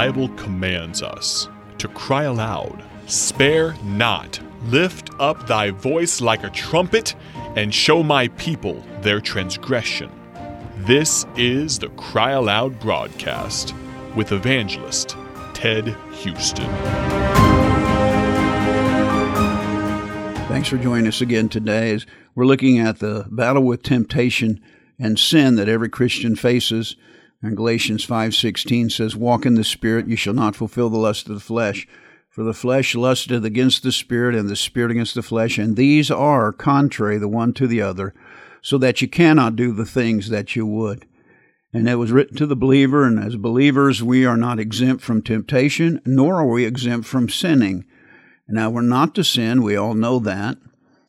Bible commands us to cry aloud, Spare not, lift up thy voice like a trumpet, and show my people their transgression. This is the Cry Aloud broadcast with evangelist Ted Houston. Thanks for joining us again today as we're looking at the battle with temptation and sin that every Christian faces. And Galatians 5:16 says, "Walk in the spirit, you shall not fulfill the lust of the flesh." For the flesh lusteth against the spirit, and the spirit against the flesh, and these are contrary the one to the other, so that you cannot do the things that you would. And it was written to the believer, and as believers, we are not exempt from temptation, nor are we exempt from sinning. Now, we're not to sin, we all know that.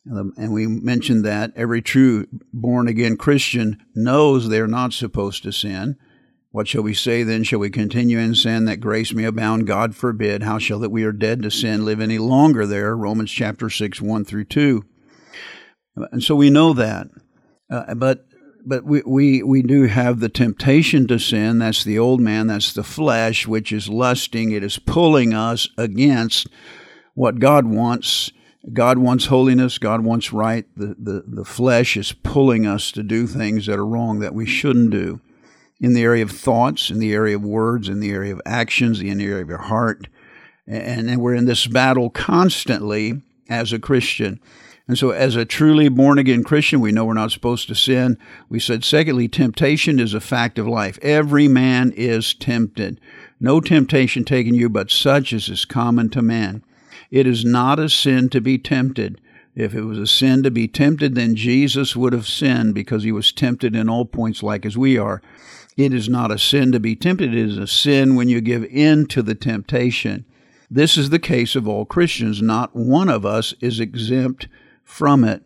And we mentioned that every true born again Christian knows they're not supposed to sin. What shall we say then? Shall we continue in sin that grace may abound? God forbid. How shall that we are dead to sin live any longer there? Romans chapter 6, 1 through 2. And so we know that. Uh, but but we, we, we do have the temptation to sin. That's the old man. That's the flesh, which is lusting. It is pulling us against what God wants. God wants holiness. God wants right. The, the, the flesh is pulling us to do things that are wrong that we shouldn't do in the area of thoughts, in the area of words, in the area of actions, in the area of your heart. And, we're in this battle constantly as a Christian. And so, as a truly born again Christian, we know we're not supposed to sin. We said, secondly, temptation is a fact of life. Every man is tempted. No temptation taken you, but such as is common to man. It is not a sin to be tempted. If it was a sin to be tempted, then Jesus would have sinned because he was tempted in all points like as we are. It is not a sin to be tempted, it is a sin when you give in to the temptation. This is the case of all Christians. Not one of us is exempt from it.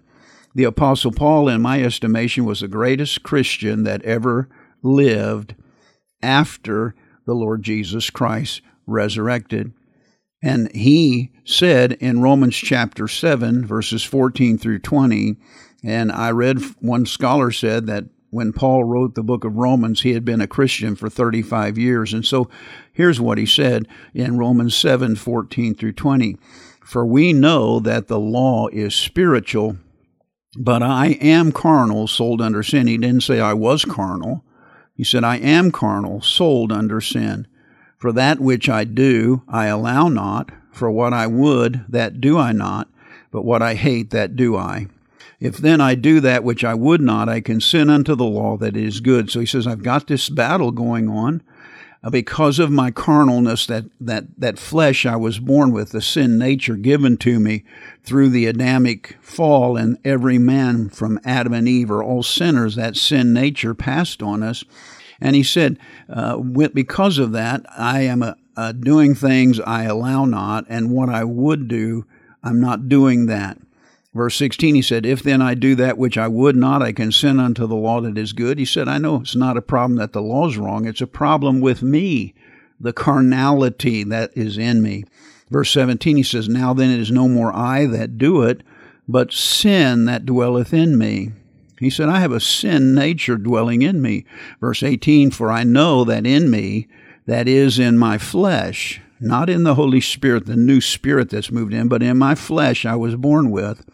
The Apostle Paul, in my estimation, was the greatest Christian that ever lived after the Lord Jesus Christ resurrected. And he said in Romans chapter 7, verses 14 through 20, and I read one scholar said that when Paul wrote the book of Romans, he had been a Christian for 35 years. And so here's what he said in Romans 7 14 through 20. For we know that the law is spiritual, but I am carnal, sold under sin. He didn't say I was carnal. He said, I am carnal, sold under sin. For that which I do, I allow not. For what I would, that do I not. But what I hate, that do I. If then I do that which I would not, I can sin unto the law that is good. So he says, I've got this battle going on. Uh, because of my carnalness, that, that, that flesh I was born with, the sin nature given to me through the Adamic fall, and every man from Adam and Eve are all sinners, that sin nature passed on us. And he said, uh, because of that, I am a, a doing things I allow not, and what I would do, I'm not doing that. Verse 16, he said, If then I do that which I would not, I can sin unto the law that is good. He said, I know it's not a problem that the law is wrong, it's a problem with me, the carnality that is in me. Verse 17, he says, Now then it is no more I that do it, but sin that dwelleth in me. He said, I have a sin nature dwelling in me. Verse 18, For I know that in me, that is in my flesh, not in the Holy Spirit, the new spirit that's moved in, but in my flesh I was born with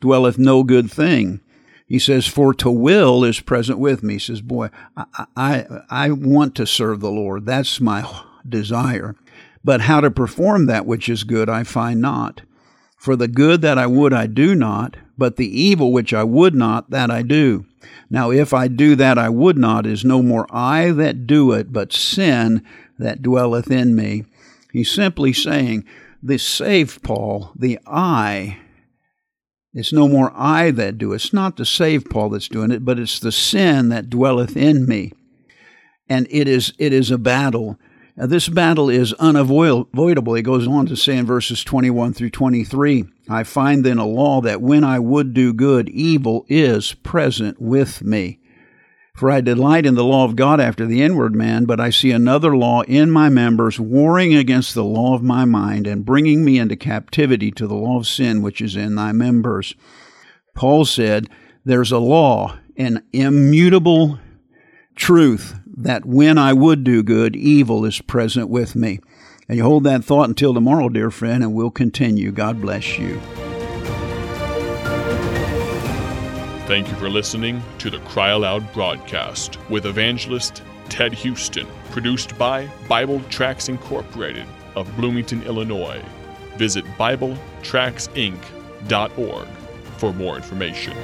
dwelleth no good thing. He says, For to will is present with me. He says, Boy, I, I, I want to serve the Lord. That's my desire. But how to perform that which is good I find not. For the good that I would I do not, but the evil which I would not, that I do. Now, if I do that I would not, is no more I that do it, but sin that dwelleth in me. He's simply saying, the saved Paul, the I, it's no more I that do. It's not the saved Paul that's doing it, but it's the sin that dwelleth in me. And it is it is a battle. Now, this battle is unavoidable. He goes on to say in verses 21 through 23 I find then a law that when I would do good, evil is present with me. For I delight in the law of God after the inward man, but I see another law in my members, warring against the law of my mind, and bringing me into captivity to the law of sin which is in thy members. Paul said, There's a law, an immutable truth, that when I would do good, evil is present with me. And you hold that thought until tomorrow, dear friend, and we'll continue. God bless you. Thank you for listening to the Cry Aloud broadcast with evangelist Ted Houston, produced by Bible Tracks Incorporated of Bloomington, Illinois. Visit BibleTracksInc.org for more information.